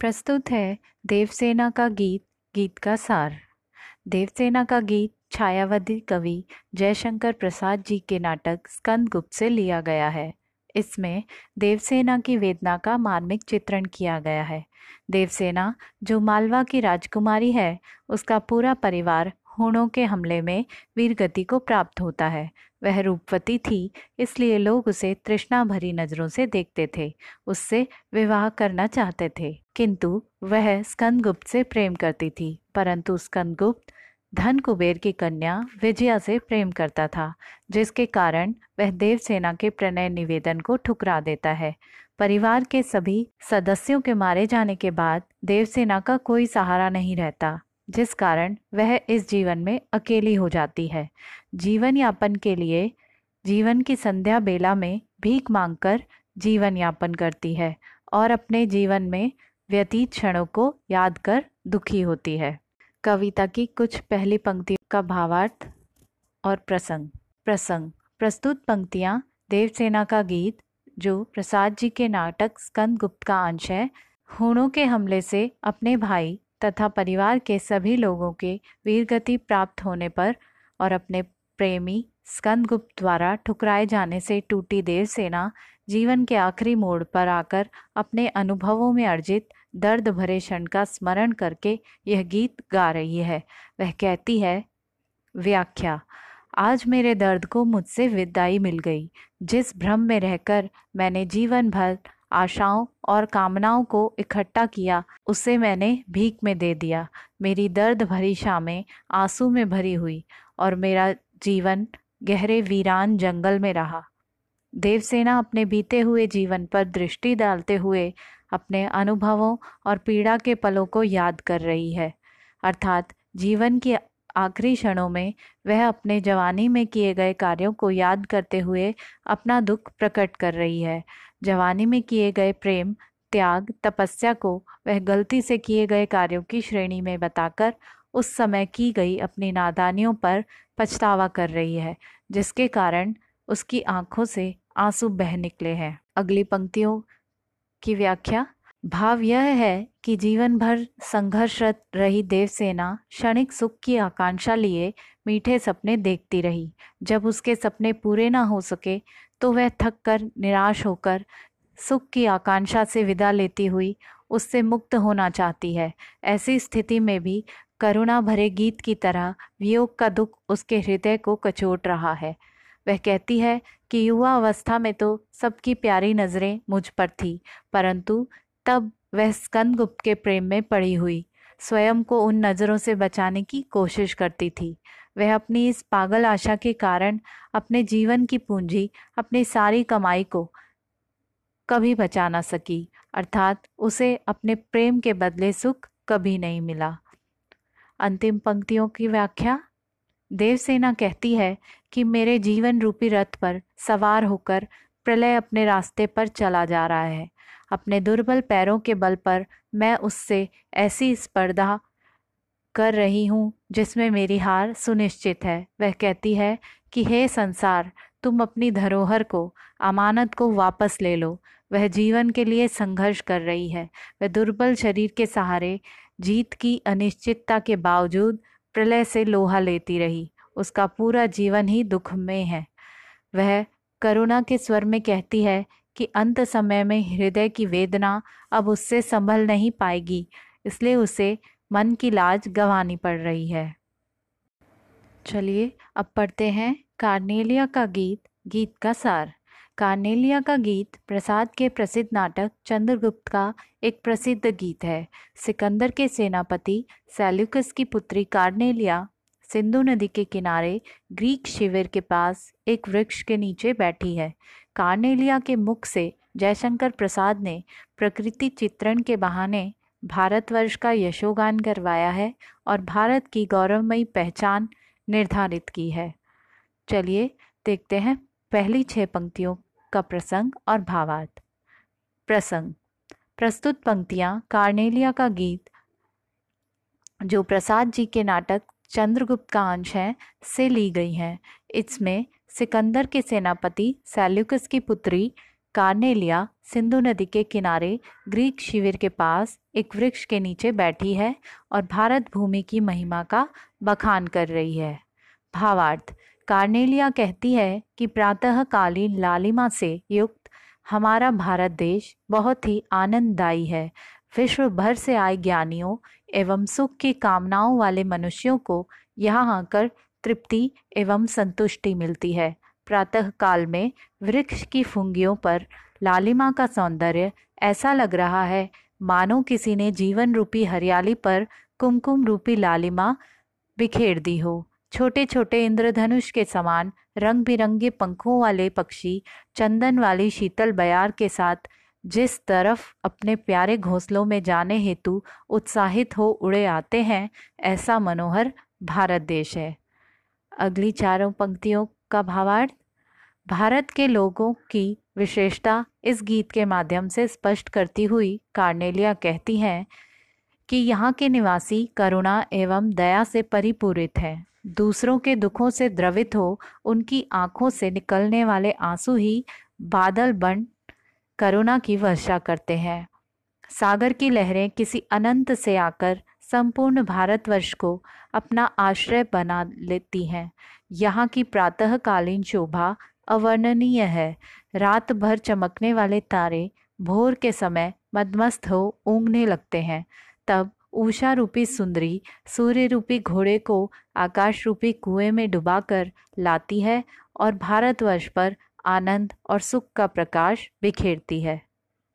प्रस्तुत है देवसेना का गीत गीत का सार। देवसेना का गीत छायावती कवि जयशंकर प्रसाद जी के नाटक स्कंद गुप्त से लिया गया है। इसमें देवसेना की वेदना का मार्मिक चित्रण किया गया है। देवसेना, जो मालवा की राजकुमारी है, उसका पूरा परिवार हूणों के हमले में वीरगति को प्राप्त होता है। वह रूपवती थी, इसलिए लोग उसे तृष्णा भरी नज़रों से देखते थे। उससे विवाह करना चाहते थे। किंतु वह स्कंदगुप्त से प्रेम करती थी, परंतु स्कंदगुप्त धन कुबेर की कन्या विजया से प्रेम करता था, जिसके कारण वह देवसेना के प्रणय निवेदन को ठुकरा देता है। परिवार के सभी सदस्यों के मारे जाने के बाद देवसेना का कोई सहारा नहीं रहता। जिस कारण वह इस जीवन में अकेली हो जाती है। जीवन यापन के लिए जीवन की संध्या बेला में भीख मांगकर जीवन यापन करती है और अपने जीवन में व्यतीत क्षणों को याद कर दुखी होती है। कविता की कुछ पहली पंक्तियों का भावार्थ और प्रसंग। प्रसंग। प्रस्तुत पंक्तियाँ देवसेना का गीत, जो प्रसाद जी के नाटक स्कंद गुप्त का अंश है, हूणों के हमले से अपने भाई तथा परिवार के सभी लोगों के वीरगति प्राप्त होने पर और अपने प्रेमी स्कंदगुप्त द्वारा ठुकराए जाने से टूटी देव सेना जीवन के आखिरी मोड़ पर आकर अपने अनुभवों में अर्जित दर्द भरे क्षण का स्मरण करके यह गीत गा रही है। वह कहती है, व्याख्या, आज मेरे दर्द को मुझसे विदाई मिल गई। जिस भ्रम में रहकर मैंने जीवन भर आशाओं और कामनाओं को इकट्ठा किया, उसे मैंने भीख में दे दिया। मेरी दर्द भरी शामें आँसू में भरी हुई और मेरा जीवन गहरे वीरान जंगल में रहा। देवसेना अपने बीते हुए जीवन पर दृष्टि डालते हुए अपने अनुभवों और पीड़ा के पलों को याद कर रही है। अर्थात जीवन की आखिरी क्षणों में वह अपने जवानी में किए गए कार्यों को याद करते हुए अपना दुख प्रकट कर रही है। जवानी में किए गए प्रेम, त्याग, तपस्या को वह गलती से किए गए कार्यों की श्रेणी में बताकर उस समय की गई अपनी नादानियों पर पछतावा कर रही है, जिसके कारण उसकी आँखों से आँसू बह निकले हैं। अगली पंक्तियों की व्याख्या भाव यह है कि जीवन भर संघर्षरत रही देवसेना क्षणिक सुख की आकांक्षा लिए मीठे सपने देखती रही। जब उसके सपने पूरे ना हो सके तो वह थक कर, निराश होकर सुख की आकांक्षा से विदा लेती हुई उससे मुक्त होना चाहती है। ऐसी स्थिति में भी करुणा भरे गीत की तरह वियोग का दुख उसके हृदय को कचोट रहा है। वह कहती है कि युवा अवस्था में तो सबकी प्यारी नज़रें मुझ पर थी, परंतु तब वह स्कंदगुप्त के प्रेम में पड़ी हुई, स्वयं को उन नज़रों से बचाने की कोशिश करती थी। वह अपनी इस पागल आशा के कारण अपने जीवन की पूंजी, अपनी सारी कमाई को कभी बचा ना सकी, अर्थात उसे अपने प्रेम के बदले सुख कभी नहीं मिला। अंतिम पंक्तियों की व्याख्या? देवसेना कहती है कि मेरे जीवन रूपी रथ पर सवार होकर प्रलय अपने रास्ते पर चला जा रहा है। अपने दुर्बल पैरों के बल पर मैं उससे ऐसी स्पर्धा कर रही हूँ जिसमें मेरी हार सुनिश्चित है। वह कहती है कि, हे संसार, तुम अपनी धरोहर को, अमानत को वापस ले लो। वह जीवन के लिए संघर्ष कर रही है। वह दुर्बल शरीर के सहारे जीत की अनिश्चितता के बावजूद प्रलय से लोहा लेती रही। उसका पूरा जीवन ही दुख में है। वह करुणा के स्वर में कहती है कि अंत समय में हृदय की वेदना अब उससे संभल नहीं पाएगी, इसलिए उसे मन की लाज गंवानी पड़ रही है। चलिए, अब पढ़ते हैं कार्नेलिया का गीत गीत का सार। कार्नेलिया का गीत प्रसाद के प्रसिद्ध नाटक चंद्रगुप्त का एक प्रसिद्ध गीत है। सिकंदर के सेनापति सैल्यूकस की पुत्री कार्नेलिया सिंधु नदी के किनारे ग्रीक शिविर के पास एक वृक्ष के नीचे बैठी है। कार्नेलिया के मुख से जयशंकर प्रसाद ने प्रकृति चित्रण के बहाने भारतवर्ष का यशोगान करवाया है और भारत की गौरवमयी पहचान निर्धारित की है। चलिए देखते हैं पहली छह पंक्तियों का प्रसंग और भावार्थ। प्रसंग। प्रस्तुत पंक्तियाँ कार्नेलिया का गीत, जो प्रसाद जी के नाटक चंद्रगुप्त का अंश है, से ली गई हैं। इसमें सिकंदर के सेनापति सैल्यूकस की पुत्री कार्नेलिया सिंधु नदी के किनारे ग्रीक शिविर के पास एक वृक्ष के नीचे बैठी है और भारत भूमि की महिमा का बखान कर रही है। भावार्थ, कार्नेलिया कहती है कि प्रातःकालीन लालिमा से युक्त हमारा भारत देश बहुत ही आनंददायी है। विश्व भर से आए ज्ञानियों एवं सुख की कामनाओं वाले मनुष्यों को यहाँ आकर तृप्ति एवं संतुष्टि मिलती है। प्रातः काल में वृक्ष की फुंगियों पर लालिमा का सौंदर्य ऐसा लग रहा है, मानो किसी ने जीवन रूपी हरियाली पर कुमकुम रूपी लालिमा बिखेर दी हो। छोटे छोटे इंद्रधनुष के समान रंग बिरंगे पंखों वाले पक्षी चंदन वाली शीतल बयार के साथ जिस तरफ़ अपने प्यारे घोंसलों में जाने हेतु उत्साहित हो उड़े आते हैं, ऐसा मनोहर भारत देश है। अगली चारों पंक्तियों का भावार्थ, भारत के लोगों की विशेषता इस गीत के माध्यम से स्पष्ट करती हुई कार्नेलिया कहती हैं कि यहाँ के निवासी करुणा एवं दया से परिपूरित हैं। दूसरों के दुखों से द्रवित हो, उनकी आँखों से निकलने वाले आँसू ही बादल बन करुणा की वर्षा करते हैं। सागर की लहरें किसी अनंत से आकर संपूर्ण भारतवर्ष को अपना आश्रय बना लेती हैं। यहाँ की प्रातःकालीन शोभा अवर्णनीय है। रात भर चमकने वाले तारे भोर के समय मदमस्त हो ऊँगने लगते हैं। तब ऊषा रूपी सुंदरी सूर्य रूपी घोड़े को आकाश रूपी कुएँ में डुबाकर लाती है और भारतवर्ष पर आनंद और सुख का प्रकाश बिखेरती है।